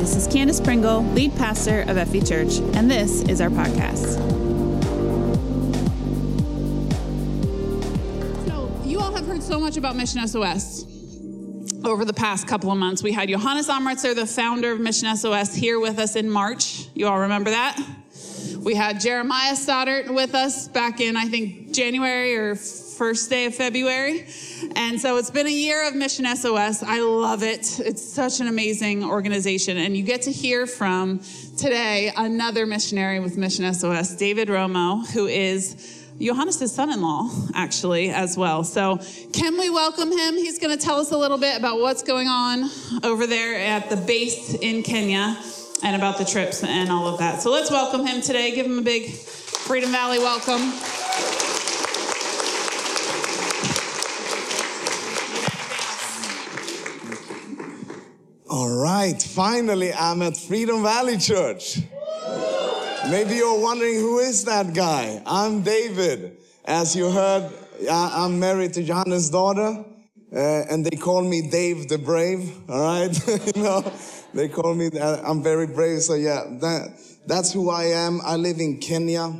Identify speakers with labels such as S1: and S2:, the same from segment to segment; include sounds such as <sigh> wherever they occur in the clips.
S1: this is Candace Pringle, lead pastor of FV Church, and this is our podcast.
S2: So, you all have heard so much about Mission SOS over the past couple of months. We had Johannes Amritzer, the founder of Mission SOS, here with us in March. You all remember that? We had Jeremiah Stoddart with us back in, I think, January or first day of February. And so it's been a year of Mission SOS. I love it. It's such an amazing organization. And you get to hear from today another missionary with Mission SOS, David Romo, who is Johannes' son-in-law, actually, as well. So can we welcome him? He's going to tell us a little bit about what's going on over there at the base in Kenya and about the trips and all of that. So let's welcome him today. Give him a big Freedom Valley welcome.
S3: All right, finally, I'm at Freedom Valley Church. Maybe you're wondering who is that guy? I'm David. As you heard, I'm married to Johannes' daughter, uh, and they call me Dave the Brave. All right, <laughs> you know, they call me that. I'm very brave. So yeah, that that's who I am. I live in Kenya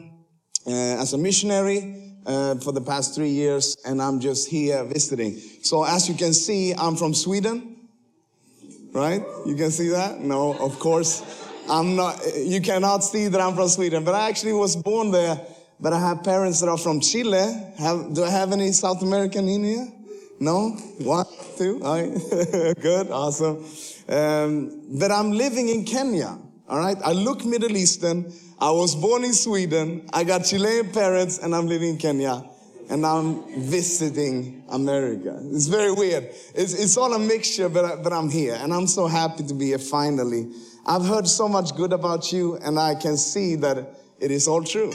S3: uh, as a missionary uh, for the past three years, and I'm just here visiting. So as you can see, I'm from Sweden right? You can see that? No, of course. I'm not, you cannot see that I'm from Sweden, but I actually was born there. But I have parents that are from Chile. Have, do I have any South American in here? No? One, two? All right. <laughs> Good, awesome. Um, but I'm living in Kenya, all right? I look Middle Eastern. I was born in Sweden. I got Chilean parents, and I'm living in Kenya and I'm visiting America. It's very weird. It's, it's all a mixture, but, I, but I'm here, and I'm so happy to be here finally. I've heard so much good about you, and I can see that it is all true.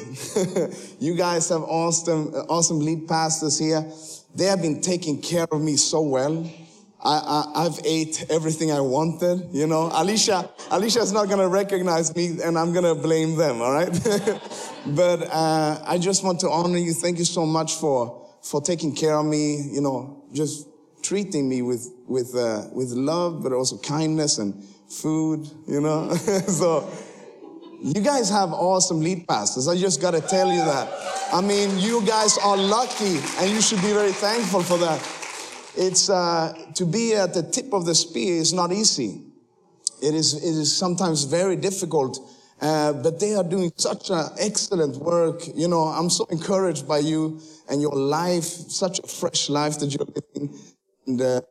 S3: <laughs> you guys have awesome, awesome lead pastors here. They have been taking care of me so well. I, I, have ate everything I wanted, you know. Alicia, Alicia's not gonna recognize me and I'm gonna blame them, all right? <laughs> but uh, I just want to honor you. Thank you so much for, for taking care of me, you know, just treating me with, with, uh, with love, but also kindness and food, you know. <laughs> so you guys have awesome lead pastors. I just gotta tell you that. I mean, you guys are lucky and you should be very thankful for that it's uh, to be at the tip of the spear is not easy. It is, it is sometimes very difficult, uh, but they are doing such an excellent work. You know, I'm so encouraged by you and your life, such a fresh life that you're living and, uh,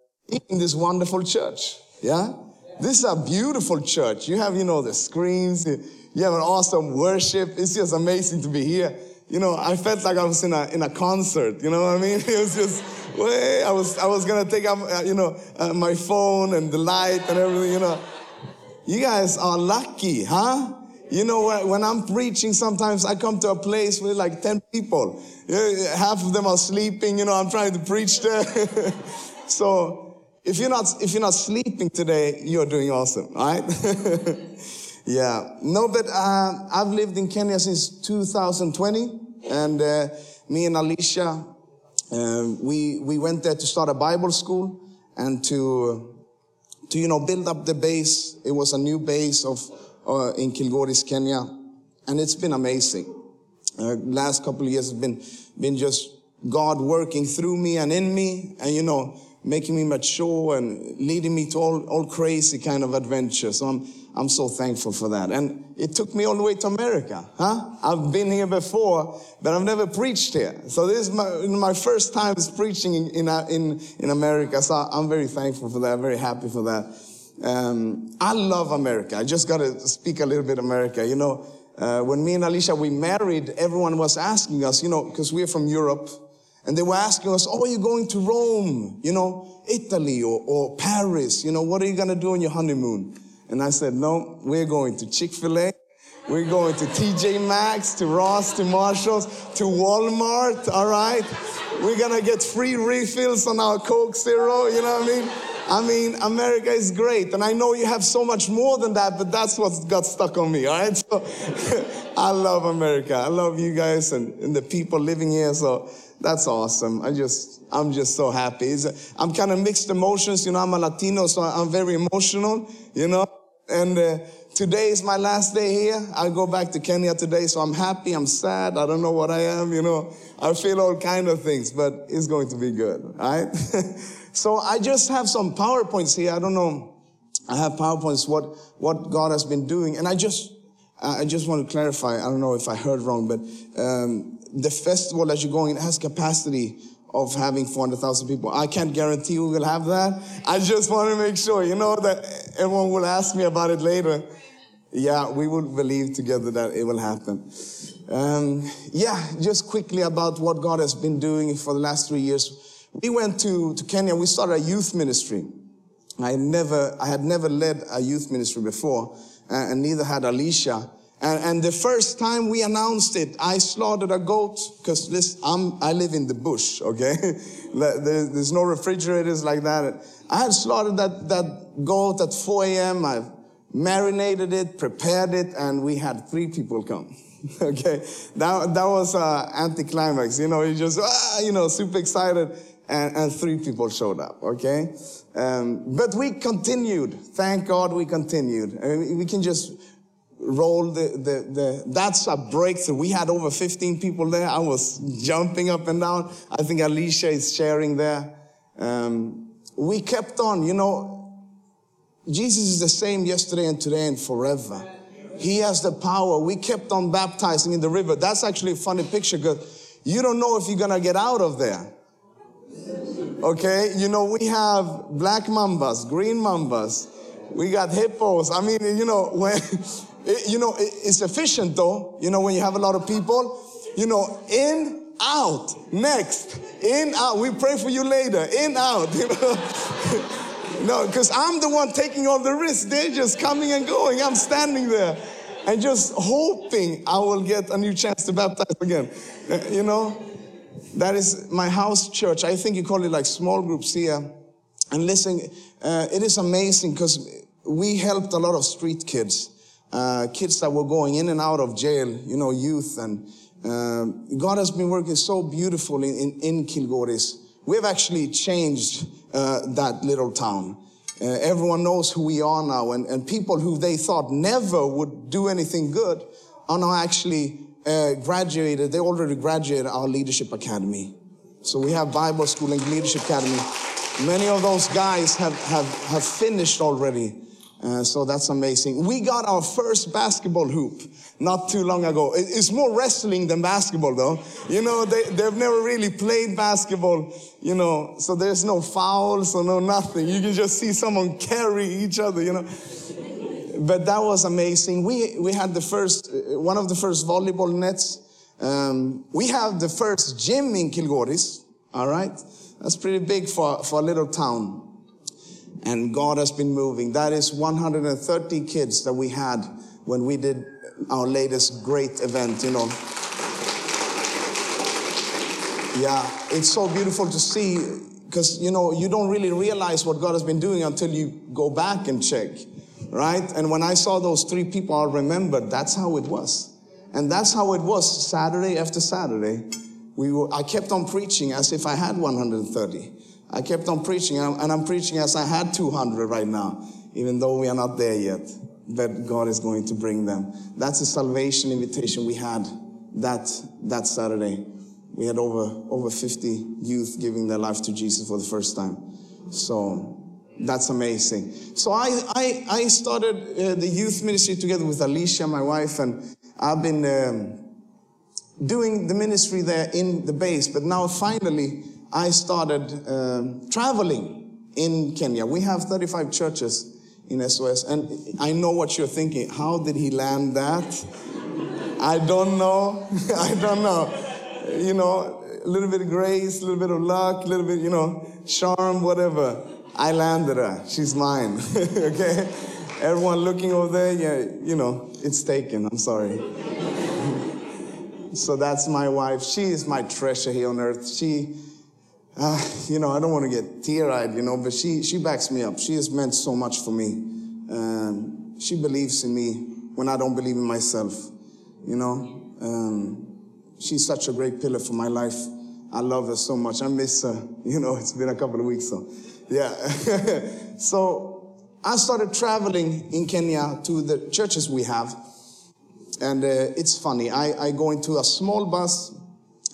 S3: in this wonderful church. Yeah? This is a beautiful church. You have, you know, the screens, you have an awesome worship. It's just amazing to be here. You know, I felt like I was in a, in a concert, you know what I mean? <laughs> It was just, way. I was, I was gonna take out, uh, you know, uh, my phone and the light and everything, you know. You guys are lucky, huh? You know, when I'm preaching, sometimes I come to a place with like 10 people. Half of them are sleeping, you know, I'm trying to preach there. <laughs> so if you're not, if you're not sleeping today, you're doing awesome, right? <laughs> yeah. No, but uh, I've lived in Kenya since 2020 and uh, me and Alicia, um, we, we went there to start a Bible school and to, to, you know, build up the base. It was a new base of, uh, in Kilgoris, Kenya. And it's been amazing. Uh, last couple of years have been, been just God working through me and in me and, you know, making me mature and leading me to all, all crazy kind of adventures. So I'm, I'm so thankful for that. And it took me all the way to America, huh? I've been here before, but I've never preached here. So this is my, my first time preaching in, in, in, in America. So I'm very thankful for that, very happy for that. Um, I love America. I just got to speak a little bit America. You know, uh, when me and Alicia, we married, everyone was asking us, you know, because we're from Europe, and they were asking us, oh, are you going to Rome? You know, Italy or, or Paris? You know, what are you going to do on your honeymoon? And I said, no, we're going to Chick-fil-A. We're going to TJ Maxx, to Ross, to Marshalls, to Walmart, all right? We're gonna get free refills on our Coke Zero, you know what I mean? I mean, America is great, and I know you have so much more than that, but that's what got stuck on me, all right? So <laughs> I love America. I love you guys and, and the people living here, so that's awesome. I just, I'm just so happy. i I'm kind of mixed emotions, you know, I'm a Latino, so I'm very emotional, you know? And uh, today is my last day here. I go back to Kenya today, so I'm happy, I'm sad, I don't know what I am, you know. I feel all kind of things, but it's going to be good, all right? <laughs> so I just have some PowerPoints here. I don't know. I have PowerPoints, what, what God has been doing. And I just, I just want to clarify. I don't know if I heard wrong, but um, the festival that you're going has capacity of having 400,000 people. I can't guarantee we will have that. I just want to make sure, you know, that everyone will ask me about it later. Yeah, we will believe together that it will happen. Um, yeah, just quickly about what God has been doing for the last three years. We went to, to Kenya. We started a youth ministry. I never, I had never led a youth ministry before, uh, and neither had Alicia. And, and, the first time we announced it, I slaughtered a goat because I'm, I live in the bush. Okay, <laughs> there's no refrigerators like that. I had slaughtered that that goat at 4 a.m. I marinated it, prepared it, and we had three people come. <laughs> okay, that that was uh, anticlimax. You know, you just ah, you know, super excited, and, and three people showed up. Okay, um, but we continued. Thank God, we continued. I mean, we can just roll the, the, the, that's a breakthrough. We had over 15 people there. I was jumping up and down. I think Alicia is sharing there. Um, we kept on, you know, Jesus is the same yesterday and today and forever. He has the power. We kept on baptizing in the river. That's actually a funny picture because you don't know if you're going to get out of there. Okay, you know, we have black mambas, green mambas, we got hippos. I mean, you know, <laughs> when it, you know, it, it's efficient though. You know, when you have a lot of people, you know, in, out, next, in, out. We pray for you later. In, out. <laughs> You know, no, because I'm the one taking all the risks. They're just coming and going. I'm standing there and just hoping I will get a new chance to baptize again. Uh, you know, that is my house church. I think you call it like small groups here. And listen, uh, it is amazing because we helped a lot of street kids uh, kids that were going in and out of jail, you know, youth. And uh, God has been working so beautifully in, in Kilgoris. We've actually changed uh, that little town. Uh, everyone knows who we are now, and, and people who they thought never would do anything good are now actually uh, graduated. They already graduated our leadership academy. So we have Bible school and leadership academy. Many of those guys have, have, have finished already uh, so that's amazing. We got our first basketball hoop not too long ago. It's more wrestling than basketball though. You know, they, they've never really played basketball, you know, so there's no fouls or no nothing. You can just see someone carry each other, you know. But that was amazing. We, we had the first, uh, one of the first volleyball nets. Um, we have the first gym in Kilgoris, all right? That's pretty big for, for a little town and God has been moving. That is 130 kids that we had when we did our latest great event, you know. Yeah, it's so beautiful to see because, you know, you don't really realize what God has been doing until you go back and check, right? And when I saw those three people, I remembered that's how it was. And that's how it was Saturday after Saturday. We were, I kept on preaching as if I had 130. I kept on preaching, and I'm, preaching as I had 200 right now, even though we are not there yet. But God is going to bring them. That's a salvation invitation we had that, that Saturday. We had over, over 50 youth giving their life to Jesus for the first time. So that's amazing. So I, I, I started uh, the youth ministry together with Alicia, my wife, and I've been um, doing the ministry there in the base. But now finally, I started um, traveling in Kenya. We have 35 churches in SOS, and I know what you're thinking. How did he land that? I don't know. <laughs> I don't know. You know, a little bit of grace, a little bit of luck, a little bit, you know, charm, whatever. I landed her. She's mine. <laughs> okay? Everyone looking over there, yeah, you know, it's taken. I'm sorry. <laughs> so that's my wife. She is my treasure here on earth. She uh, you know, I don't want to get tear-eyed, you know, but she, she backs me up. She has meant so much for me. Um, she believes in me when I don't believe in myself, you know. Um, she's such a great pillar for my life. I love her so much. I miss her. <laughs> You know, it's been a couple of weeks, so yeah. <laughs> so I started traveling in Kenya to the churches we have. And uh, it's funny. I, I go into a small bus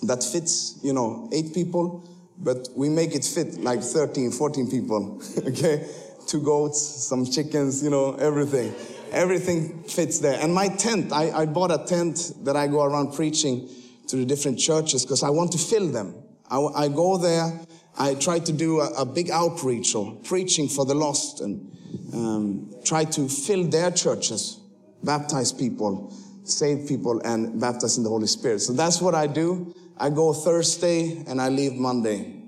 S3: that fits, you know, eight people, but we make it fit like 13, 14 people, <laughs> okay? Two goats, some chickens, you know, everything. Everything fits there. And my tent, I, I bought a tent that I go around preaching to the different churches because I want to fill them. I, I go there, I try to do a, a big outreach or preaching for the lost and um, try to fill their churches, baptize people, save people, and baptize in the Holy Spirit. So that's what I do. I go Thursday and I leave Monday.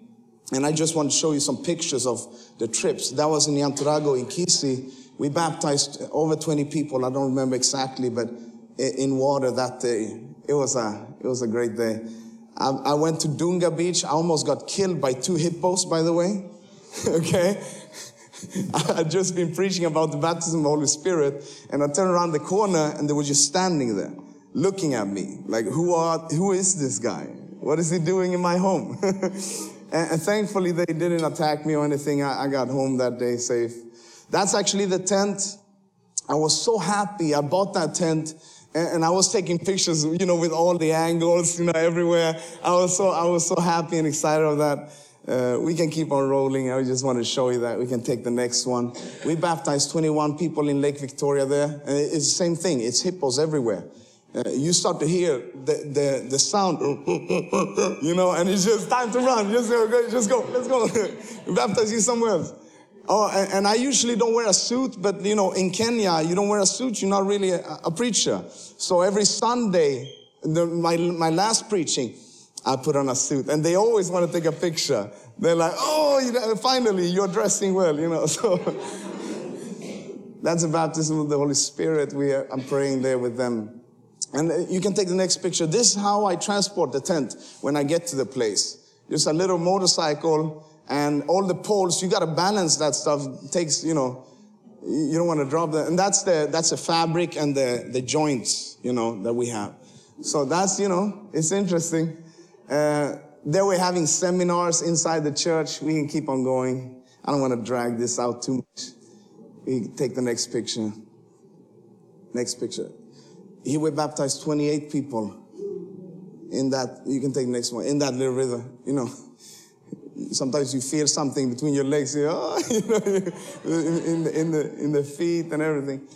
S3: And I just want to show you some pictures of the trips. That was in Yantrago in Kisii. We baptized over 20 people. I don't remember exactly, but in water that day. It was a, it was a great day. I, I went to Dunga Beach. I almost got killed by two hippos, by the way. <laughs> okay. <laughs> I had just been preaching about the baptism of the Holy Spirit, and I turned around the corner and they were just standing there, looking at me, like, who are, who is this guy? What is he doing in my home? <laughs> and, and, thankfully, they didn't attack me or anything. I, I got home that day safe. That's actually the tent. I was so happy. I bought that tent and, I was taking pictures, you know, with all the angles, you know, everywhere. I was so, I was so happy and excited of that. Uh, we can keep on rolling. I just want to show you that. We can take the next one. We baptized 21 people in Lake Victoria there. And it's the same thing. It's hippos everywhere. Uh, you start to hear the, the, the sound, <laughs> you know, and it's just time to run. Just go, just go, let's go. <laughs> baptize you somewhere else. Oh, and, and, I usually don't wear a suit, but you know, in Kenya, you don't wear a suit, you're not really a, a preacher. So every Sunday, the, my, my last preaching, I put on a suit, and they always want to take a picture. They're like, "Oh, you know, finally, you're dressing well," you know. <laughs> So that's a baptism of the Holy Spirit. We are, I'm praying there with them, and uh, you can take the next picture. This is how I transport the tent when I get to the place. Just a little motorcycle and all the poles. You got to balance that stuff. It takes, you know, you don't want to drop that. And that's the that's the fabric and the the joints, you know, that we have. So that's you know, it's interesting. Uh, there we're having seminars inside the church. We can keep on going. I don't want to drag this out too much. We take the next picture. Next picture. Here we baptized 28 people in that, you can take the next one, in that little river, you know. Sometimes you feel something between your legs, <laughs> you know, in, the, in, the, in the feet and everything.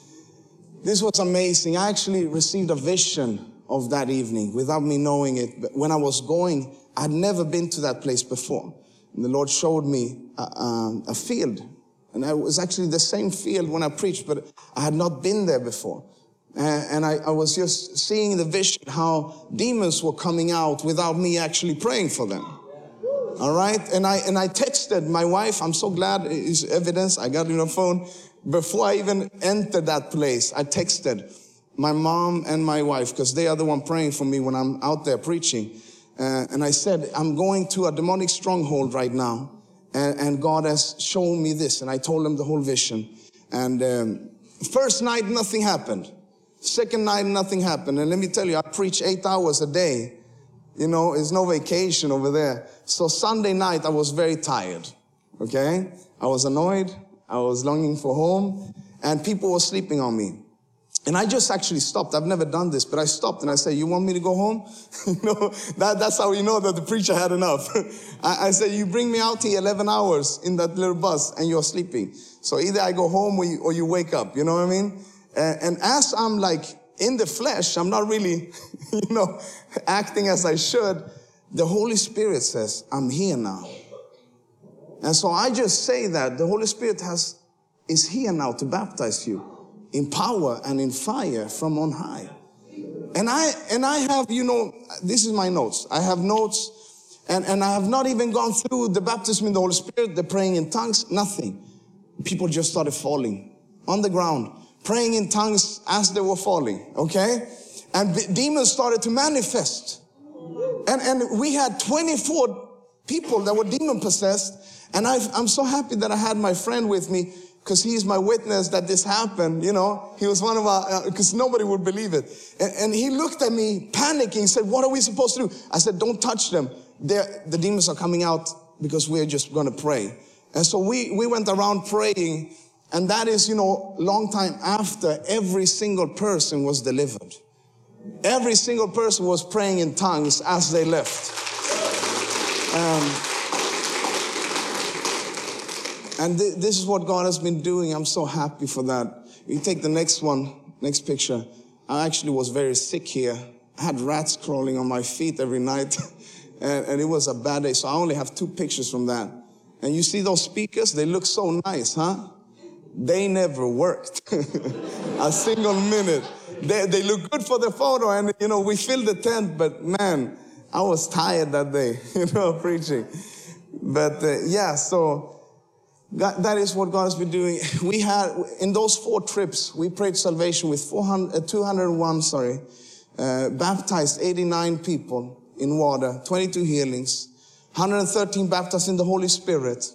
S3: This was amazing. I actually received a vision of that evening without me knowing it. But when I was going, I'd never been to that place before. And the Lord showed me a, a, a field. And it was actually the same field when I preached, but I had not been there before. And I, I, was just seeing the vision how demons were coming out without me actually praying for them. All right. And I, and I texted my wife. I'm so glad it's evidence. I got it on phone. Before I even entered that place, I texted my mom and my wife, because they are the one praying for me when I'm out there preaching. Uh, and I said, I'm going to a demonic stronghold right now. And, and, God has shown me this. And I told them the whole vision. And um, first night, nothing happened. Second night, nothing happened. And let me tell you, I preach eight hours a day. You know, it's no vacation over there. So Sunday night, I was very tired. Okay? I was annoyed. I was longing for home. And people were sleeping on me. And I just actually stopped. I've never done this, but I stopped and I said, you want me to go home? <laughs> you know, that, that's how you know that the preacher had enough. <laughs> I, I, said, you bring me out here 11 hours in that little bus and you're sleeping. So either I go home or you, or you wake up. You know what I mean? And, and as I'm like in the flesh, I'm not really, <laughs> you know, acting as I should. The Holy Spirit says, I'm here now. And so I just say that the Holy Spirit has, is here now to baptize you in power and in fire from on high. And I, and I have, you know, this is my notes. I have notes and, and I have not even gone through the baptism in the Holy Spirit, the praying in tongues, nothing. People just started falling on the ground, praying in tongues as they were falling, okay? And demons started to manifest. And, and we had 24 people that were demon possessed. And i I'm so happy that I had my friend with me because he's my witness that this happened. You know, he was one of our, because uh, nobody would believe it. And, and, he looked at me panicking, said, What are we supposed to do? I said, Don't touch them. They're, the demons are coming out because we're just going to pray. And so we, we went around praying And that is, you know, long time after every single person was delivered. Every single person was praying in tongues as they left. Um, and th- this is what God has been doing. I'm so happy for that. You take the next one, next picture. I actually was very sick here. I had rats crawling on my feet every night, <laughs> and, and it was a bad day. So I only have two pictures from that. And you see those speakers? They look so nice, huh? They never worked <laughs> a single minute. They, they look good for the photo, and you know, we filled the tent, but man, I was tired that day, <laughs> you know, preaching. But uh, yeah, so God, that is what God has been doing. <laughs> We had, in those four trips, we prayed salvation with 400, uh, 201, sorry, uh, baptized 89 people in water, 22 healings, 113 baptized in the Holy Spirit,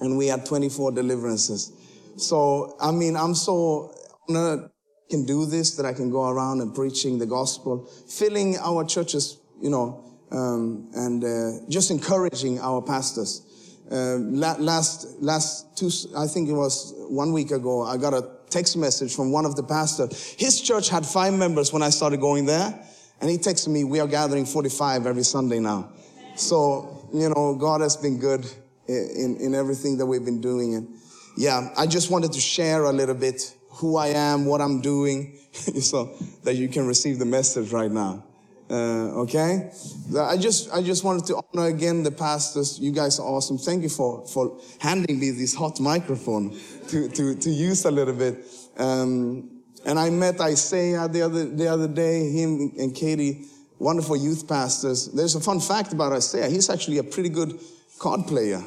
S3: and we had 24 deliverances. So, I mean, I'm so honored I can do this, that I can go around and preaching the gospel, filling our churches, you know, um, and uh, just encouraging our pastors. Uh, last, last two, I think it was one week ago, I got a text message from one of the pastors. His church had five members when I started going there, and he texted me, we are gathering 45 every Sunday now. So, you know, God has been good in, in everything that we've been doing. And yeah, I just wanted to share a little bit who I am, what I'm doing, <laughs> so that you can receive the message right now. Uh, okay? I just, I just wanted to honor again the pastors. You guys are awesome. Thank you for, for handing me this hot microphone to, to, to use a little bit. Um, and I met Isaiah the other, the other day, him and Katie, wonderful youth pastors. There's a fun fact about Isaiah. He's actually a pretty good card player.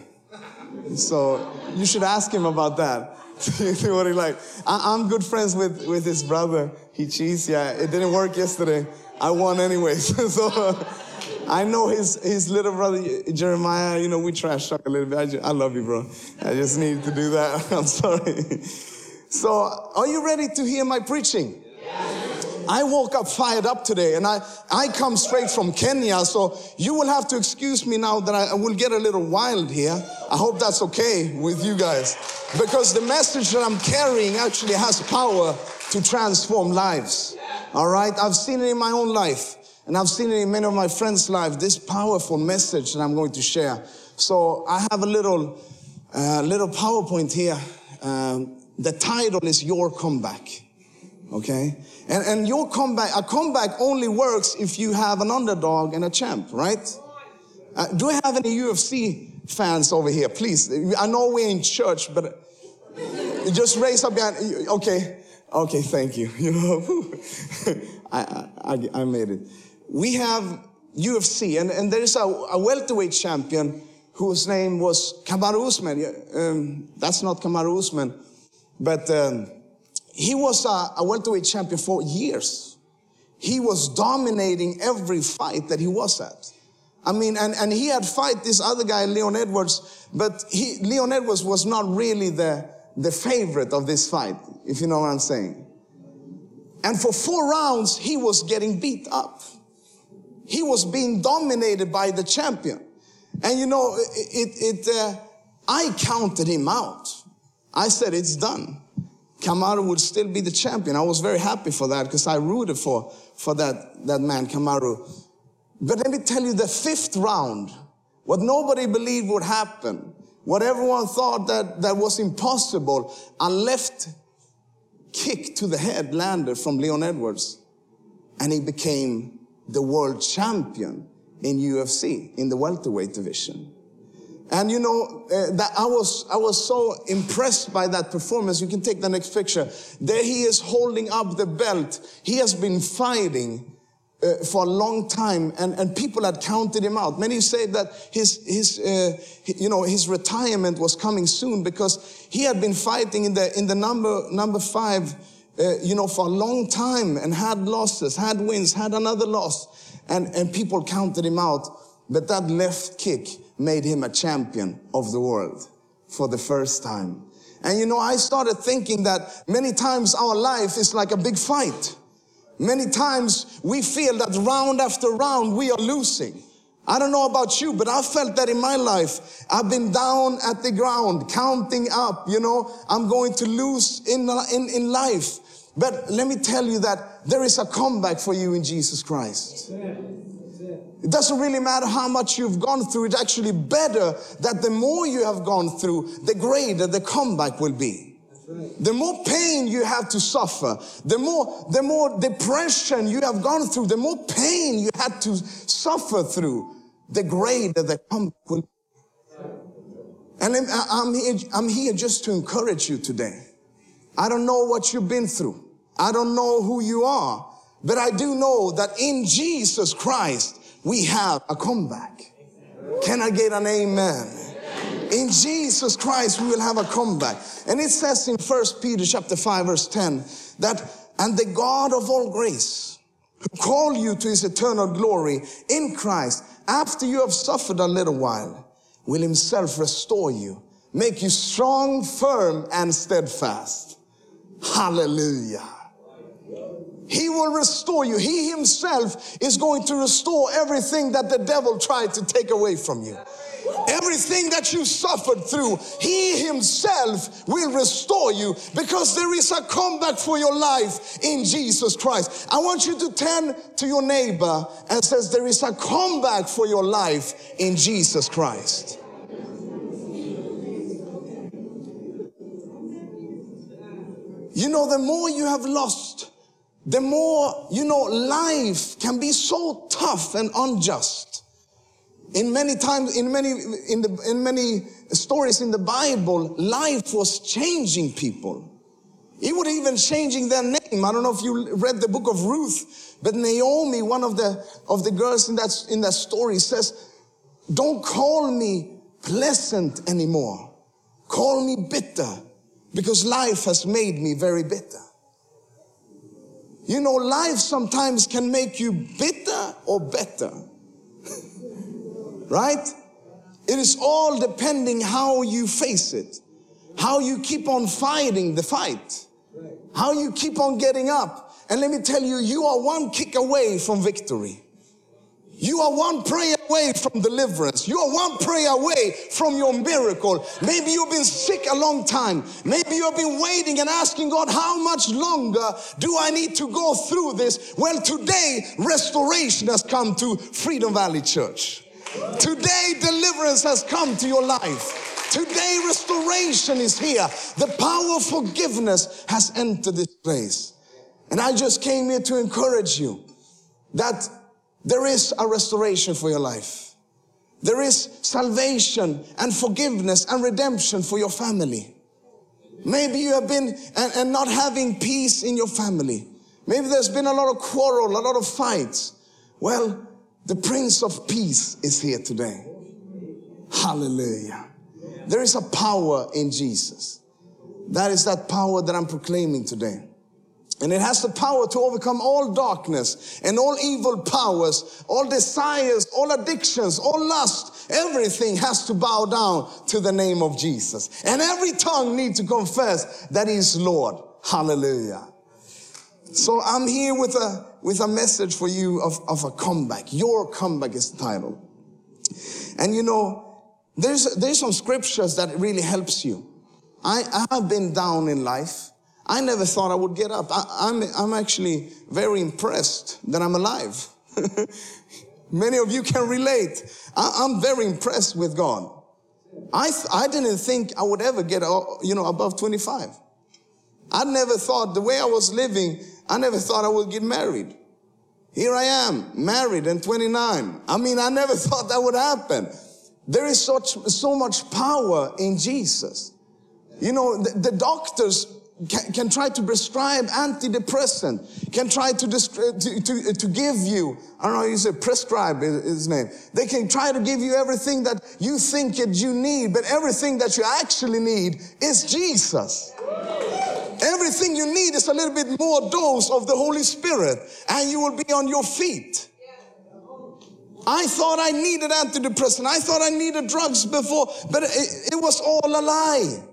S3: So you should ask him about that. <laughs> See what he like. I, am good friends with, with his brother. He cheats. Yeah, it didn't work yesterday. I won anyways. <laughs> so I know his, his little brother, Jeremiah, you know, we trash talk a little bit. I, just, I love you, bro. I just needed to do that. <laughs> I'm sorry. So are you ready to hear my preaching? I woke up fired up today and I, I come straight from Kenya. So you will have to excuse me now that I, I will get a little wild here. I hope that's okay with you guys because the message that I'm carrying actually has power to transform lives. All right. I've seen it in my own life and I've seen it in many of my friends' lives, this powerful message that I'm going to share. So I have a little, uh, little PowerPoint here. Um, the title is Your Comeback. Okay. And, and your comeback, a comeback only works if you have an underdog and a champ, right? Uh, do we have any UFC fans over here? Please. I know we're in church, but just raise up your hand. Okay. Okay, thank you. <laughs> You know, I, I, I made it. We have UFC, and, and there is a, a welterweight champion whose name was Kamaru Usman. Um, that's not Kamaru Usman, but um, he was a, a welterweight champion for years. He was dominating every fight that he was at. I mean, and, and he had fight this other guy, Leon Edwards, but he, Leon Edwards was not really the, the favorite of this fight, if you know what I'm saying. And for four rounds, he was getting beat up. He was being dominated by the champion. And you know, it, it, uh, I counted him out. I said, it's done. Kamaru would still be the champion. I was very happy for that because I rooted for, for that, that man, Kamaru. But let me tell you, the fifth round, what nobody believed would happen, what everyone thought that, that was impossible, a left kick to the head landed from Leon Edwards. And he became the world champion in UFC, in the welterweight division. And you know, uh, that I was, I was so impressed by that performance. You can take the next picture. There he is holding up the belt. He has been fighting uh, for a long time and, and people had counted him out. Many say that his, his, uh, you know, his retirement was coming soon because he had been fighting in the, in the number, number five, uh, you know, for a long time and had losses, had wins, had another loss. And, and people counted him out. But that left kick made him a champion of the world for the first time. And you know, I started thinking that many times our life is like a big fight. Many times we feel that round after round we are losing. I don't know about you, but I felt that in my life. I've been down at the ground, counting up, you know, I'm going to lose in, in, in life. But let me tell you that there is a comeback for you in Jesus Christ. It doesn't really matter how much you've gone through. It's actually better that the more you have gone through, the greater the comeback will be. The more pain you have to suffer, the more, the more depression you have gone through, the more pain you had to suffer through, the greater the comeback will be. And I'm here, I'm here just to encourage you today. I don't know what you've been through. I don't know who you are, but I do know that in Jesus Christ, we have a comeback. Can I get an amen? In Jesus Christ, we will have a comeback. And it says in First Peter chapter 5, verse 10, that, and the God of all grace, who called you to his eternal glory in Christ, after you have suffered a little while, will himself restore you, make you strong, firm, and steadfast. Hallelujah. He will restore you. He himself is going to restore everything that the devil tried to take away from you. Everything that you suffered through, He Himself will restore you because there is a comeback for your life in Jesus Christ. I want you to turn to your neighbor and says, There is a comeback for your life in Jesus Christ. You know, the more you have lost, the more, you know, life can be so tough and unjust. In many times, in many, in the, in many stories in the Bible, life was changing people. It was even changing their name. I don't know if you read the book of Ruth, but Naomi, one of the, of the girls in that, in that story says, don't call me pleasant anymore. Call me bitter because life has made me very bitter. You know, life sometimes can make you bitter or better. <laughs> right? It is all depending how you face it, how you keep on fighting the fight, how you keep on getting up. And let me tell you, you are one kick away from victory. You are one prayer away from deliverance. You are one prayer away from your miracle. Maybe you've been sick a long time. Maybe you have been waiting and asking God, how much longer do I need to go through this? Well, today, restoration has come to Freedom Valley Church. Today, deliverance has come to your life. Today, restoration is here. The power of forgiveness has entered this place. And I just came here to encourage you that there is a restoration for your life. There is salvation and forgiveness and redemption for your family. Maybe you have been and, and, not having peace in your family. Maybe there's been a lot of quarrel, a lot of fights. Well, the Prince of Peace is here today. Hallelujah. There is a power in Jesus. That is that power that I'm proclaiming today. And it has the power to overcome all darkness and all evil powers, all desires, all addictions, all lust. Everything has to bow down to the name of Jesus. And every tongue needs to confess that he is Lord. Hallelujah. So I'm here with a, with a message for you of, of a comeback. Your comeback is the title. And you know, there's, there's some scriptures that really helps you. I, I have been down in life. I never thought I would get up. I, am I'm, I'm actually very impressed that I'm alive. <laughs> Many of you can relate. I, am very impressed with God. I, I didn't think I would ever get, uh, you know, above 25. I never thought the way I was living, I never thought I would get married. Here I am, married and 29. I mean, I never <laughs> thought that would happen. There is such, so much power in Jesus. You know, the, the doctors can, can, try to prescribe antidepressant, can try to, uh, to, to, uh, to, give you, I don't know, you say prescribe his name. They can try to give you everything that you think that you need, but everything that you actually need is Jesus. Everything you need is a little bit more dose of the Holy Spirit, and you will be on your feet. I thought I needed antidepressant. I thought I needed drugs before, but it, it was all a lie.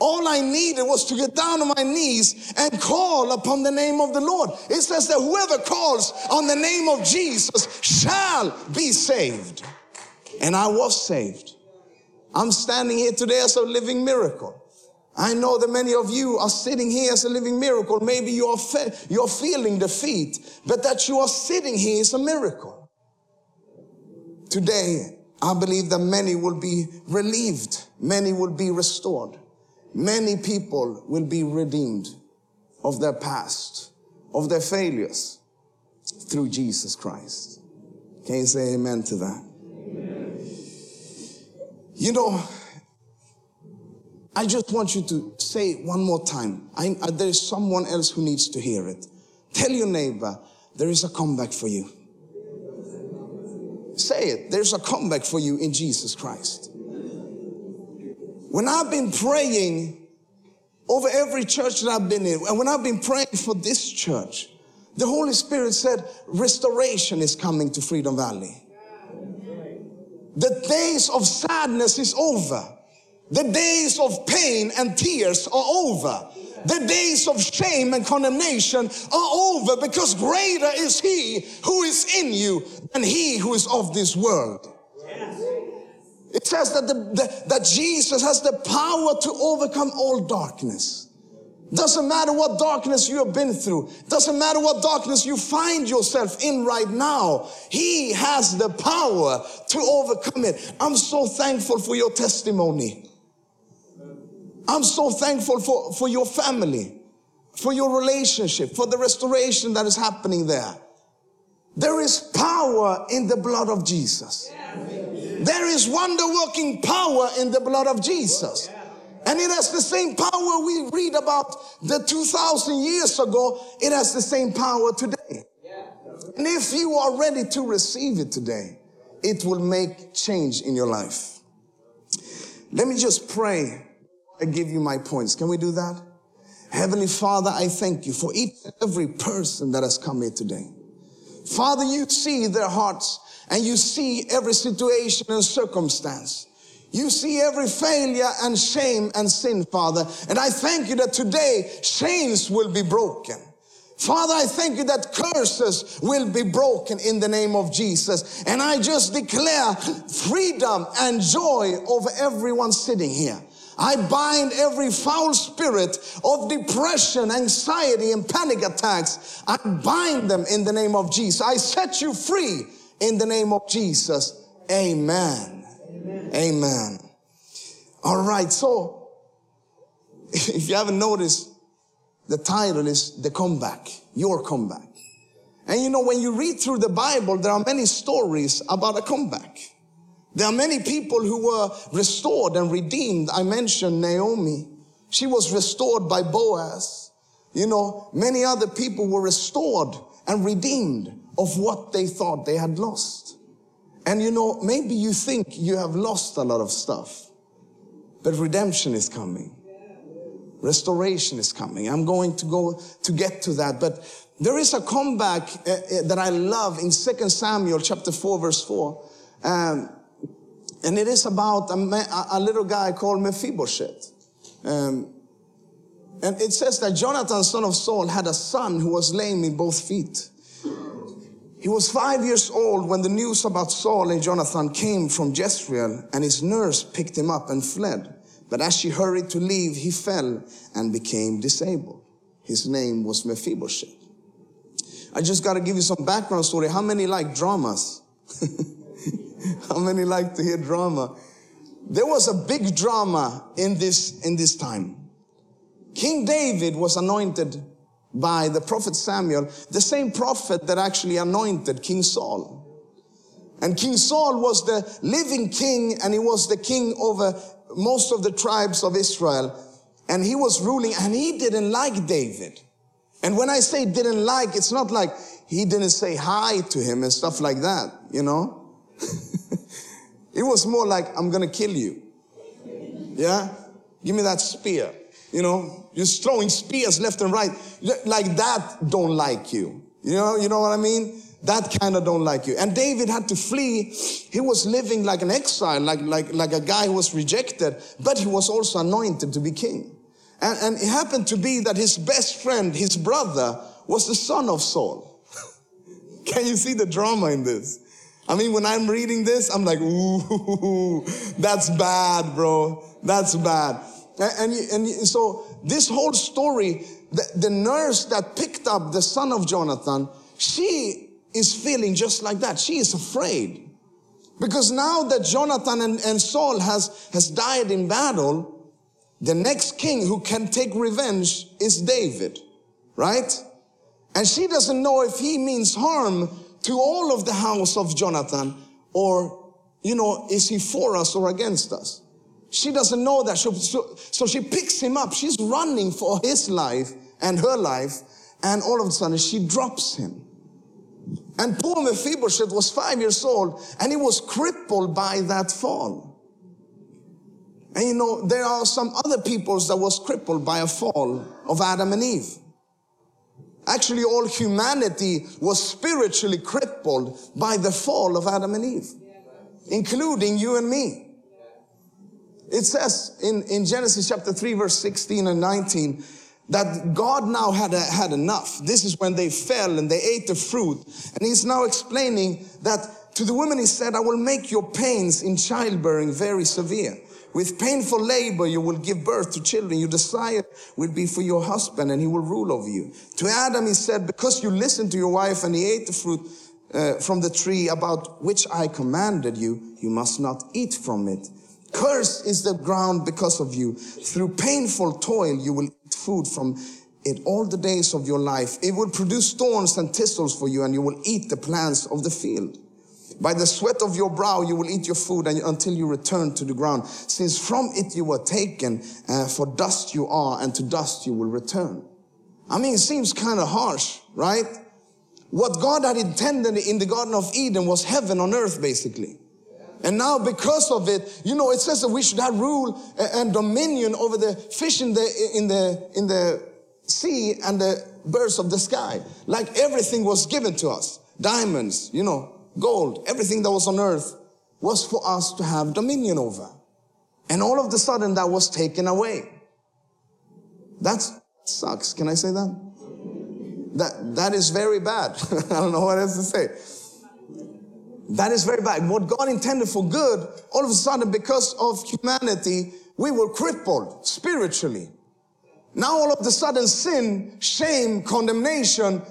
S3: All I needed was to get down on my knees and call upon the name of the Lord. It says that whoever calls on the name of Jesus shall be saved. And I was saved. I'm standing here today as a living miracle. I know that many of you are sitting here as a living miracle. Maybe you are fe- you're feeling defeat, but that you are sitting here is a miracle. Today, I believe that many will be relieved, many will be restored, many people will be redeemed of their past, of their failures through Jesus Christ. Can you say amen to that? Amen. You know, I just want you to say it one more time. I, I, there is someone else who needs to hear it. Tell your neighbor, there is a comeback for you. Say it. There's a comeback for you in Jesus Christ. When I've been praying over every church that I've been in, and when I've been praying for this church, the Holy Spirit said restoration is coming to Freedom Valley. The days of sadness is over. The days of pain and tears are over. The days of shame and condemnation are over because greater is he who is in you than he who is of this world. Says that, the, the, that Jesus has the power to overcome all darkness. Doesn't matter what darkness you have been through. Doesn't matter what darkness you find yourself in right now. He has the power to overcome it. I'm so thankful for your testimony. I'm so thankful for, for your family, for your relationship, for the restoration that is happening there. There is power in the blood of Jesus. There is wonder working power in the blood of Jesus. And it has the same power we read about the 2000 years ago. It has the same power today. And if you are ready to receive it today, it will make change in your life. Let me just pray I give you my points. Can we do that? Heavenly Father, I thank you for each and every person that has come here today. Father, you see their hearts and you see every situation and circumstance. You see every failure and shame and sin, Father. And I thank you that today chains will be broken. Father, I thank you that curses will be broken in the name of Jesus. And I just declare freedom and joy over everyone sitting here. I bind every foul spirit of depression, anxiety, and panic attacks. I bind them in the name of Jesus. I set you free in the name of Jesus. Amen. Amen. Amen. All right. So, <laughs> if you haven't noticed, the title is The Comeback, Your Comeback. And you know, when you read through the Bible, there are many stories about a comeback. There are many people who were restored and redeemed. I mentioned Naomi. She was restored by Boaz. You know, many other people were restored and redeemed of what they thought they had lost. And you know, maybe you think you have lost a lot of stuff, but redemption is coming. Restoration is coming. I'm going to go to get to that, but there is a comeback uh, uh, that I love in 2 Samuel chapter 4 verse 4. Um, and it is about a, a little guy called Mephibosheth. Um, and it says that Jonathan, son of Saul, had a son who was lame in both feet. He was five years old when the news about Saul and Jonathan came from Jezreel, and his nurse picked him up and fled. But as she hurried to leave, he fell and became disabled. His name was Mephibosheth. I just got to give you some background story. How many like dramas? <laughs> How many like to hear drama? There was a big drama in this, in this time. King David was anointed by the prophet Samuel, the same prophet that actually anointed King Saul. And King Saul was the living king and he was the king over most of the tribes of Israel. And he was ruling and he didn't like David. And when I say didn't like, it's not like he didn't say hi to him and stuff like that, you know? <laughs> it was more like, I'm to kill you. Yeah? Give me that spear. You know, just throwing spears left and right. Like that don't like you. You know, you know what I mean? that kind of don't like you. And David had to flee. He was living like an exile, like, like, like a guy who was rejected, but he was also anointed to be king. And, and it happened to be that his best friend, his brother, was the son of Saul. <laughs> Can you see the drama in this? I mean, when I'm reading this, I'm like, ooh, <laughs> that's bad, bro. That's bad. And, and, and so this whole story, the, the nurse that picked up the son of Jonathan, she is feeling just like that. She is afraid. Because now that Jonathan and, and Saul has, has died in battle, the next king who can take revenge is David, right? And she doesn't know if he means harm to all of the house of Jonathan or, you know, is he for us or against us? She doesn't know that. So, so, so she picks him up. She's running for his life and her life. And all of a sudden she drops him. And poor Mephibosheth was five years old and he was crippled by that fall. And you know, there are some other peoples that was crippled by a fall of Adam and Eve. Actually, all humanity was spiritually crippled by the fall of Adam and Eve, including you and me. It says in, in Genesis chapter 3, verse 16 and 19, that God now had, had enough. This is when they fell and they ate the fruit. And he's now explaining that to the woman, he said, I will make your pains in childbearing very severe. With painful labor, you will give birth to children. Your desire will be for your husband and he will rule over you. To Adam, he said, because you listened to your wife and he ate the fruit uh, from the tree about which I commanded you, you must not eat from it. Cursed is the ground because of you. Through painful toil, you will eat food from it all the days of your life. It will produce thorns and thistles for you, and you will eat the plants of the field. By the sweat of your brow, you will eat your food and, until you return to the ground. Since from it you were taken, uh, for dust you are, and to dust you will return. I mean, it seems kind of harsh, right? What God had intended in the Garden of Eden was heaven on earth, basically. And now because of it, you know, it says that we should have rule and dominion over the fish in the, in the, in the sea and the birds of the sky. Like everything was given to us. Diamonds, you know, gold, everything that was on earth was for us to have dominion over. And all of the sudden that was taken away. That sucks. Can I say that? That, that is very bad. <laughs> I don't know what else to say. That is very bad. What God intended for good, all of a sudden, because of humanity, we were crippled spiritually. Now, all of a sudden, sin, shame, condemnation,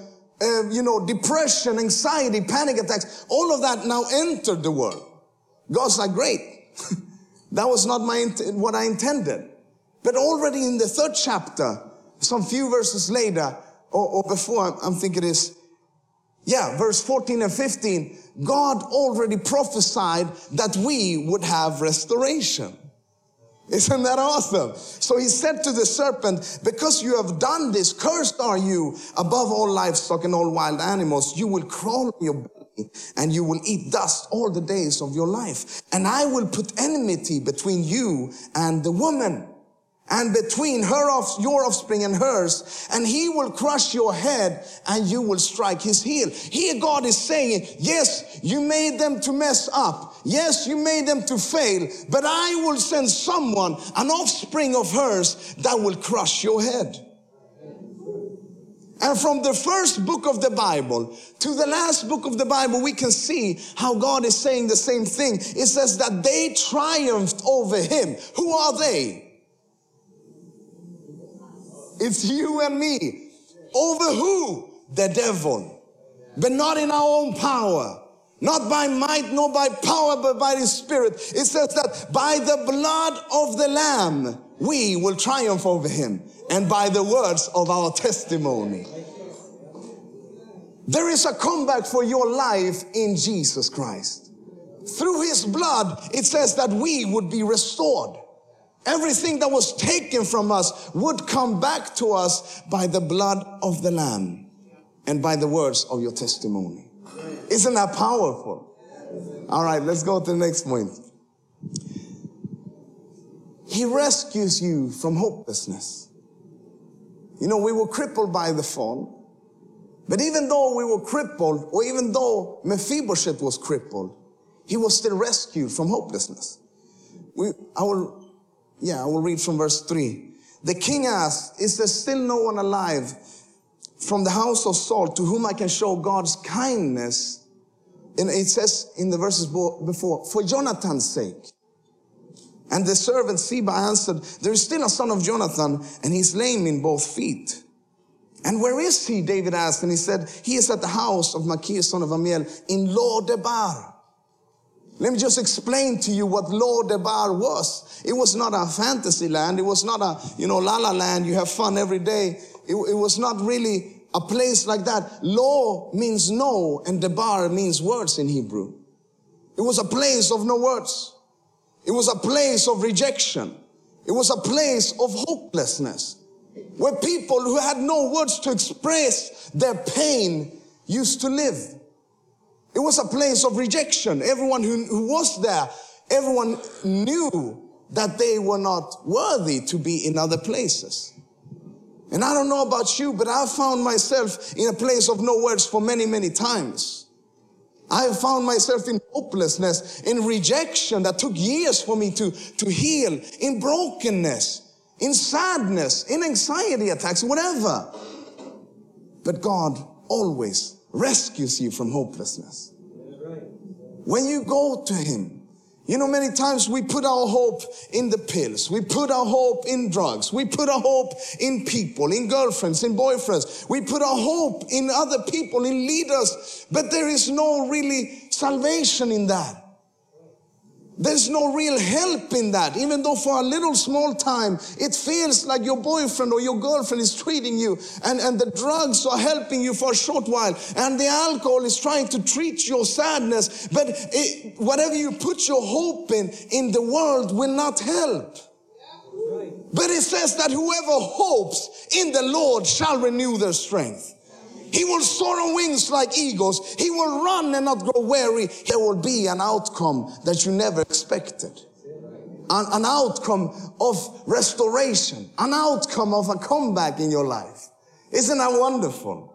S3: uh, you know, depression, anxiety, panic attacks, all of that now entered the world. God's like, great. <laughs> that was not my what I intended. But already in the third chapter, some few verses later, or, or before, I'm thinking is, yeah, verse 14 and 15, God already prophesied that we would have restoration. Isn't that awesome? So he said to the serpent, because you have done this, cursed are you above all livestock and all wild animals. You will crawl on your belly and you will eat dust all the days of your life. And I will put enmity between you and the woman and between her your offspring and hers, and he will crush your head and you will strike his heel. Here God is saying, yes, you made them to mess up. Yes, you made them to fail, but I will send someone, an offspring of hers, that will crush your head. And from the first book of the Bible to the last book of the Bible, we can see how God is saying the same thing. It says that they triumphed over him. Who are they? It's you and me. Over who? The devil. But not in our own power. Not by might, nor by power, but by his spirit. It says that by the blood of the lamb, we will triumph over him. And by the words of our testimony. There is a comeback for your life in Jesus Christ. Through his blood, it says that we would be restored. Everything that was taken from us would come back to us by the blood of the Lamb and by the words of your testimony. Isn't that powerful? All right, let's go to the next point. He rescues you from hopelessness. You know, we were crippled by the fall. But even though we were crippled, or even though Mephibosheth was crippled, he was still rescued from hopelessness. We, I will, yeah, I will read from verse three. The king asked, is there still no one alive from the house of Saul to whom I can show God's kindness? And it says in the verses before, for Jonathan's sake. And the servant Ziba answered, there is still a son of Jonathan and he's lame in both feet. And where is he? David asked. And he said, he is at the house of Machir, son of Amiel in Lo-debar. Let me just explain to you what Lo-debar was. It was not a fantasy land. It was not a, you know, la la land. You have fun every day. It, it was not really a place like that. Lo means no and Debar means words in Hebrew. It was a place of no words. It was a place of rejection. It was a place of hopelessness where people who had no words to express their pain used to live. It was a place of rejection. Everyone who, who was there, everyone knew that they were not worthy to be in other places. And I don't know about you, but I found myself in a place of no words for many, many times. I found myself in hopelessness, in rejection that took years for me to, to heal, in brokenness, in sadness, in anxiety attacks, whatever. But God always rescues you from hopelessness. When you go to Him, you know, many times we put our hope in the pills. We put our hope in drugs. We put our hope in people, in girlfriends, in boyfriends. We put our hope in other people, in leaders. But there is no really salvation in that. There's no real help in that. Even though for a little small time, it feels like your boyfriend or your girlfriend is treating you and, and the drugs are helping you for a short while and the alcohol is trying to treat your sadness. But it, whatever you put your hope in, in the world will not help. But it says that whoever hopes in the Lord shall renew their strength. He will soar on wings like eagles. He will run and not grow weary. There will be an outcome that you never expected. An, an outcome of restoration, an outcome of a comeback in your life. Isn't that wonderful?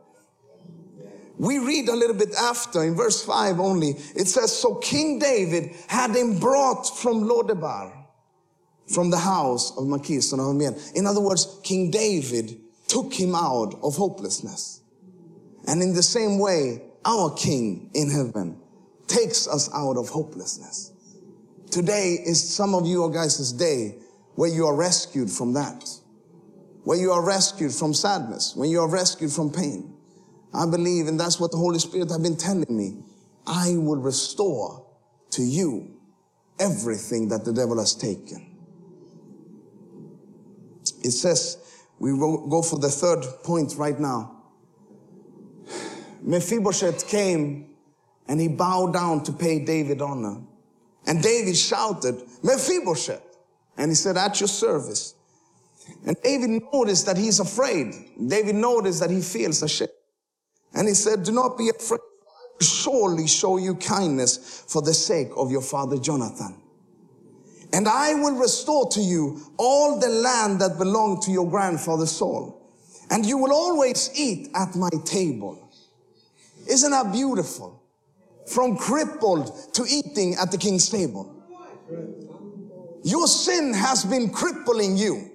S3: We read a little bit after in verse 5 only. It says, So King David had him brought from Lo-debar, from the house of Machir, son of Amiel. In other words, King David took him out of hopelessness. And in the same way, our King in heaven takes us out of hopelessness. Today is some of you guys' day where you are rescued from that. Where you are rescued from sadness, when you are rescued from pain. I believe, and that's what the Holy Spirit have been telling me. I will restore to you everything that the devil has taken. It says, we will go for the third point right now. Mephibosheth came and he bowed down to pay David honor. And David shouted, Mephibosheth. And he said, at your service. And David noticed that he's afraid. David noticed that he feels ashamed. And he said, do not be afraid. Surely show you kindness for the sake of your father Jonathan. And I will restore to you all the land that belonged to your grandfather Saul. And you will always eat at my table. Isn't that beautiful? From crippled to eating at the king's table. Your sin has been crippling you.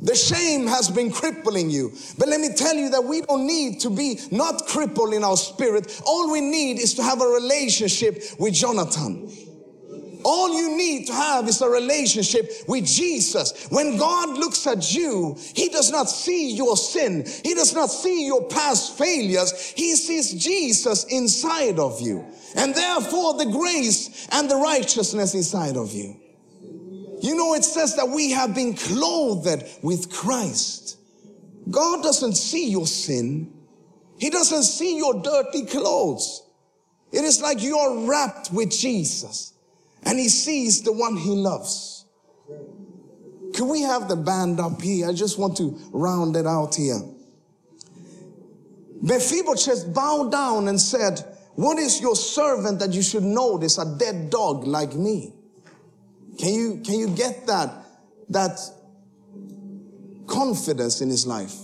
S3: The shame has been crippling you. But let me tell you that we don't need to be not crippled in our spirit. All we need is to have a relationship with Jonathan. All you need to have is a relationship with Jesus. When God looks at you, He does not see your sin. He does not see your past failures. He sees Jesus inside of you. And therefore the grace and the righteousness inside of you. You know, it says that we have been clothed with Christ. God doesn't see your sin. He doesn't see your dirty clothes. It is like you're wrapped with Jesus and he sees the one he loves. Can we have the band up here? I just want to round it out here. Mephibosheth bowed down and said, what is your servant that you should notice a dead dog like me? Can you, can you get that, that confidence in his life?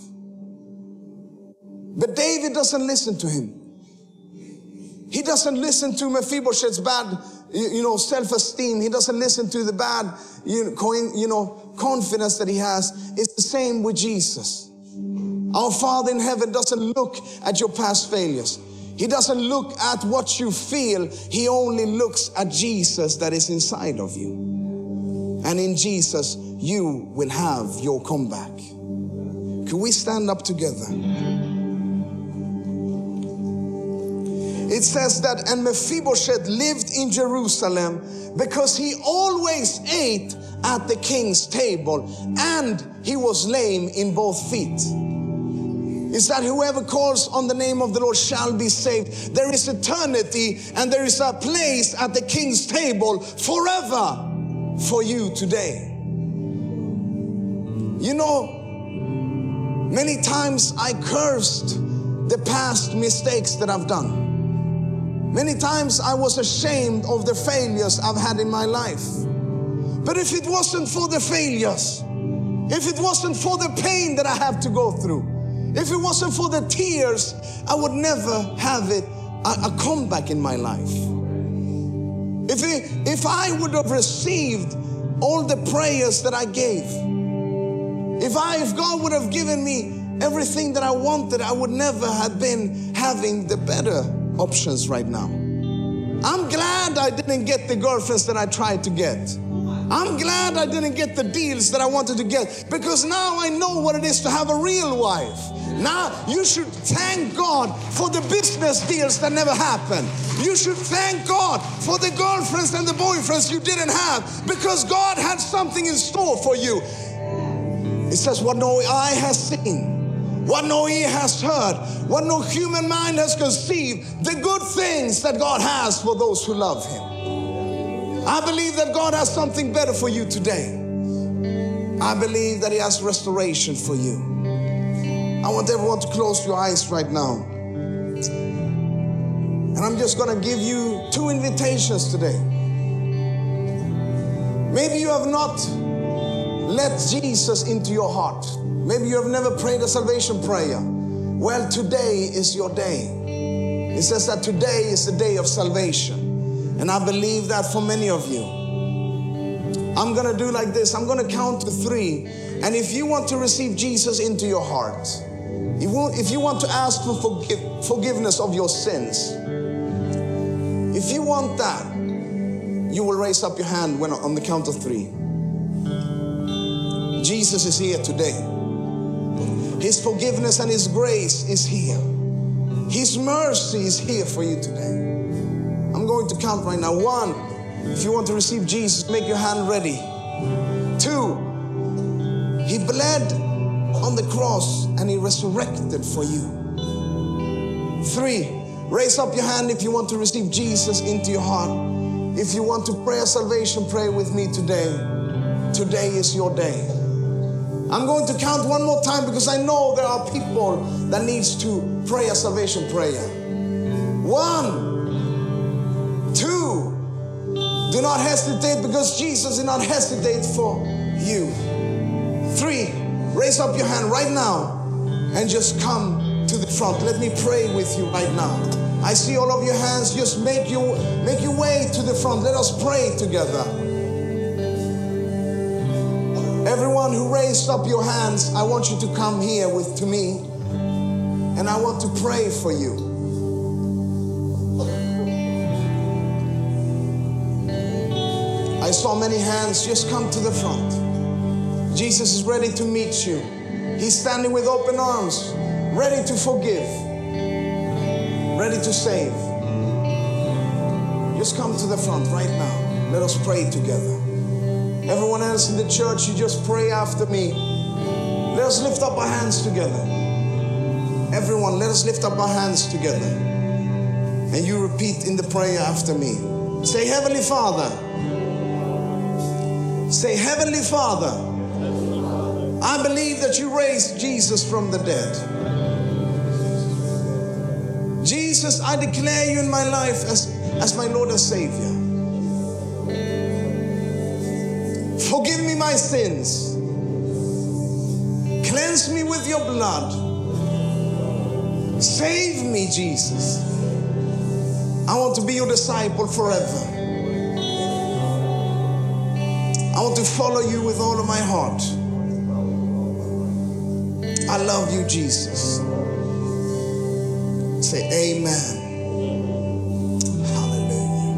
S3: But David doesn't listen to him. He doesn't listen to Mephibosheth's bad, you know, self-esteem. He doesn't listen to the bad, you know, confidence that he has. It's the same with Jesus. Our Father in heaven doesn't look at your past failures. He doesn't look at what you feel. He only looks at Jesus that is inside of you. And in Jesus, you will have your comeback. Can we stand up together? It says that, and Mephibosheth lived in Jerusalem because he always ate at the king's table and he was lame in both feet. Is that whoever calls on the name of the Lord shall be saved. There is eternity and there is a place at the king's table forever for you today. You know, many times I cursed the past mistakes that I've done. Many times I was ashamed of the failures I've had in my life. But if it wasn't for the failures, if it wasn't for the pain that I have to go through, if it wasn't for the tears, I would never have it a, a comeback in my life. If, it, if I would have received all the prayers that I gave, if I, if God would have given me everything that I wanted, I would never have been having the better options right now. I'm glad I didn't get the girlfriends that I tried to get. I'm glad I didn't get the deals that I wanted to get because now I know what it is to have a real wife. Now you should thank God for the business deals that never happened. You should thank God for the girlfriends and the boyfriends you didn't have because God had something in store for you. It says, What no eye has seen what no ear has heard, what no human mind has conceived, the good things that God has for those who love Him. I believe that God has something better for you today. I believe that He has restoration for you. I want everyone to close your eyes right now. And I'm just going to give you two invitations today. Maybe you have not let Jesus into your heart. Maybe you have never prayed a salvation prayer. Well, today is your day. It says that today is the day of salvation. And I believe that for many of you. I'm going to do like this I'm going to count to three. And if you want to receive Jesus into your heart, if you want to ask for forgiveness of your sins, if you want that, you will raise up your hand when on the count of three. Jesus is here today. His forgiveness and His grace is here. His mercy is here for you today. I'm going to count right now. One, if you want to receive Jesus, make your hand ready. Two, He bled on the cross and He resurrected for you. Three, raise up your hand if you want to receive Jesus into your heart. If you want to pray a salvation pray with me today, today is your day. I'm going to count one more time because I know there are people that needs to pray a salvation prayer. One, two. Do not hesitate because Jesus did not hesitate for you. Three. Raise up your hand right now and just come to the front. Let me pray with you right now. I see all of your hands. Just make you make your way to the front. Let us pray together. Everyone who raised up your hands, I want you to come here with to me and I want to pray for you. I saw many hands just come to the front. Jesus is ready to meet you. He's standing with open arms, ready to forgive, ready to save. Just come to the front right now. Let us pray together. Everyone else in the church, you just pray after me. Let us lift up our hands together. Everyone, let us lift up our hands together. And you repeat in the prayer after me. Say, Heavenly Father. Say, Heavenly Father. I believe that you raised Jesus from the dead. Jesus, I declare you in my life as, as my Lord and Savior. Forgive me my sins. Cleanse me with your blood. Save me, Jesus. I want to be your disciple forever. I want to follow you with all of my heart. I love you, Jesus. Say amen. Hallelujah.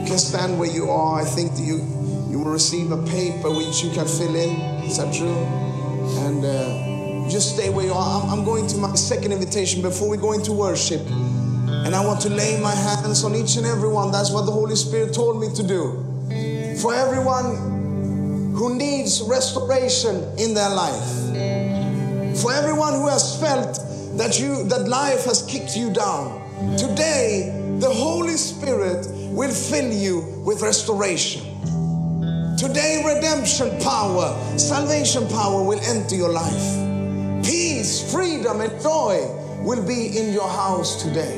S3: You can stand where you are. I think that you you will receive a paper which you can fill in. Is that true? And uh, just stay where you are. I'm, I'm going to my second invitation before we go into worship. And I want to lay my hands on each and every one. That's what the Holy Spirit told me to do. For everyone who needs restoration in their life. For everyone who has felt that you that life has kicked you down. Today, the Holy Spirit will fill you with restoration. Today, redemption power, salvation power will enter your life. Peace, freedom, and joy will be in your house today.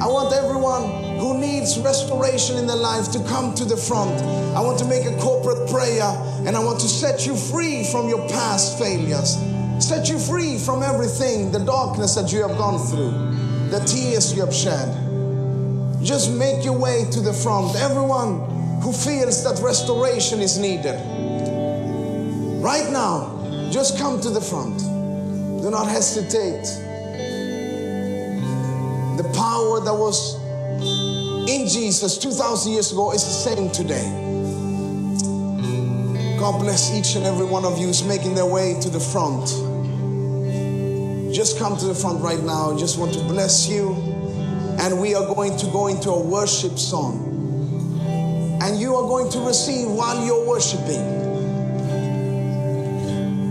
S3: I want everyone who needs restoration in their life to come to the front. I want to make a corporate prayer and I want to set you free from your past failures. Set you free from everything, the darkness that you have gone through, the tears you have shed. Just make your way to the front. Everyone who feels that restoration is needed. Right now, just come to the front. Do not hesitate. The power that was in Jesus 2,000 years ago is the same today. God bless each and every one of you who's making their way to the front. Just come to the front right now. Just want to bless you. And we are going to go into a worship song. And you are going to receive while you're worshiping.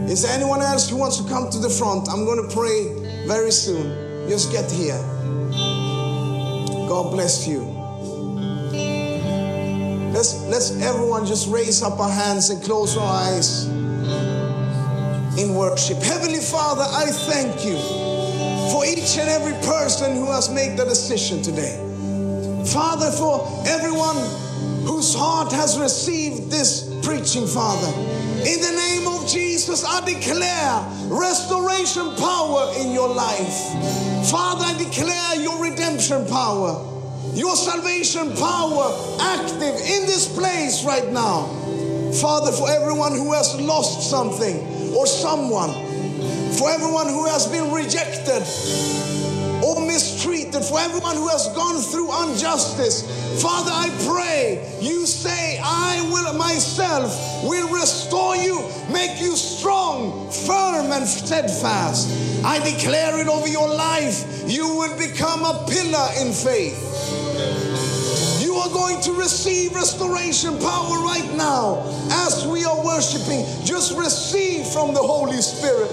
S3: Is there anyone else who wants to come to the front? I'm going to pray very soon. Just get here. God bless you. Let's let's everyone just raise up our hands and close our eyes in worship. Heavenly Father, I thank you for each and every person who has made the decision today. Father, for everyone whose heart has received this preaching, Father. In the name of Jesus, I declare restoration power in your life. Father, I declare your redemption power, your salvation power active in this place right now. Father, for everyone who has lost something or someone, for everyone who has been rejected or mistreated, for everyone who has gone through injustice, Father, I pray you say, I will myself will restore you, make you strong, firm, and steadfast. I declare it over your life. You will become a pillar in faith. You are going to receive restoration power right now as we are worshiping. Just receive from the Holy Spirit.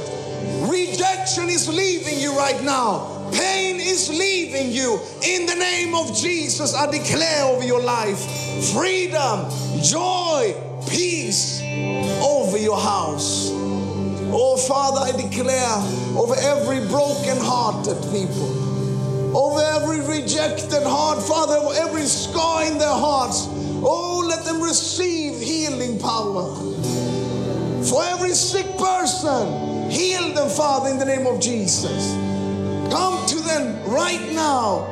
S3: Rejection is leaving you right now. Pain is leaving you. In the name of Jesus, I declare over your life freedom, joy, peace over your house. Oh, Father, I declare over every broken hearted people, over every rejected heart, Father, over every scar in their hearts. Oh, let them receive healing power. For every sick person, heal them, Father, in the name of Jesus. Come to them right now.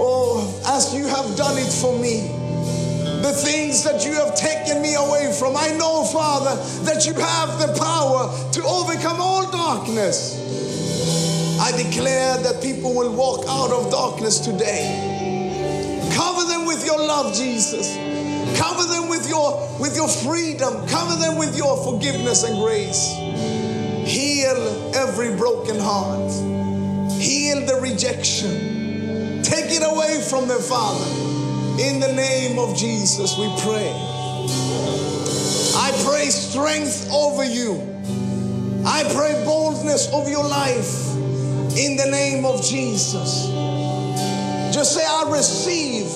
S3: Oh, as you have done it for me. The things that you have taken me away from. I know, Father, that you have the power to overcome all darkness. I declare that people will walk out of darkness today. Cover them with your love, Jesus. Cover them with your with your freedom. Cover them with your forgiveness and grace. Heal every broken heart. The rejection. Take it away from them, Father. In the name of Jesus, we pray. I pray strength over you. I pray boldness over your life. In the name of Jesus. Just say, I receive.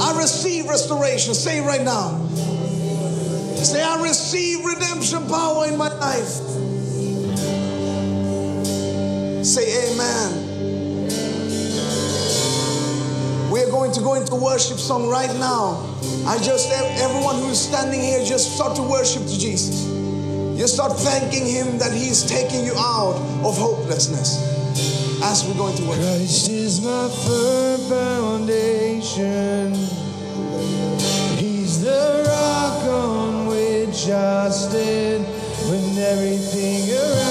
S3: I receive restoration. Say right now. Say, I receive redemption power in my life. Say amen. We are going to go into worship song right now. I just, everyone who is standing here, just start to worship to Jesus. Just start thanking Him that He's taking you out of hopelessness as we're going to work.
S4: Christ is my firm foundation. He's the rock on which I stand when everything around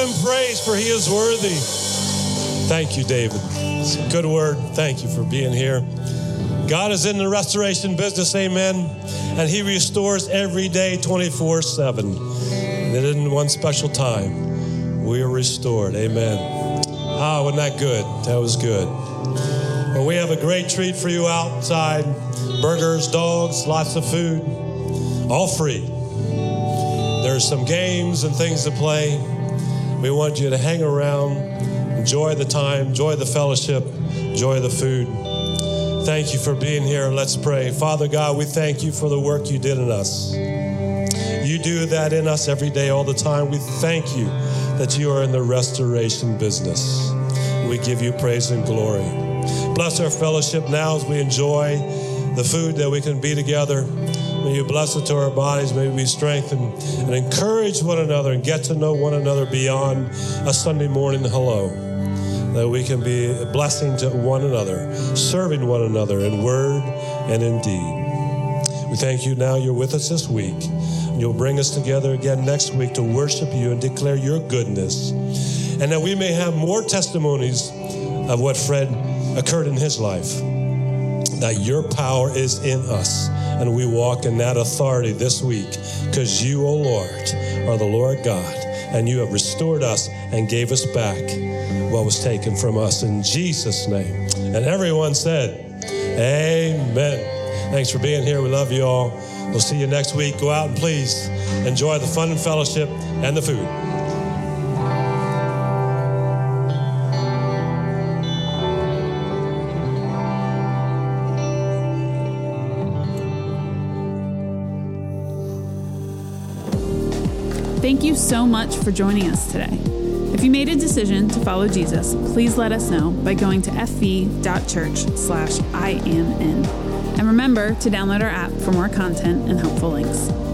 S5: him praise, for he is worthy. Thank you, David. It's a good word. Thank you for being here. God is in the restoration business, amen. And he restores every day 24 7. And it isn't one special time. We are restored, amen. Ah, wasn't that good? That was good. Well, we have a great treat for you outside burgers, dogs, lots of food, all free. There's some games and things to play. We want you to hang around, enjoy the time, enjoy the fellowship, enjoy the food. Thank you for being here. Let's pray. Father God, we thank you for the work you did in us. You do that in us every day, all the time. We thank you that you are in the restoration business. We give you praise and glory. Bless our fellowship now as we enjoy the food that we can be together. May you bless it to our bodies. May we be strengthened and encourage one another and get to know one another beyond a Sunday morning hello. That we can be a blessing to one another, serving one another in word and in deed. We thank you now you're with us this week. You'll bring us together again next week to worship you and declare your goodness. And that we may have more testimonies of what Fred occurred in his life. That your power is in us. And we walk in that authority this week because you, O oh Lord, are the Lord God. And you have restored us and gave us back what was taken from us in Jesus' name. And everyone said, Amen. Thanks for being here. We love you all. We'll see you next week. Go out and please enjoy the fun and fellowship and the food.
S1: Much for joining us today. If you made a decision to follow Jesus, please let us know by going to fv.church slash I am in. And remember to download our app for more content and helpful links.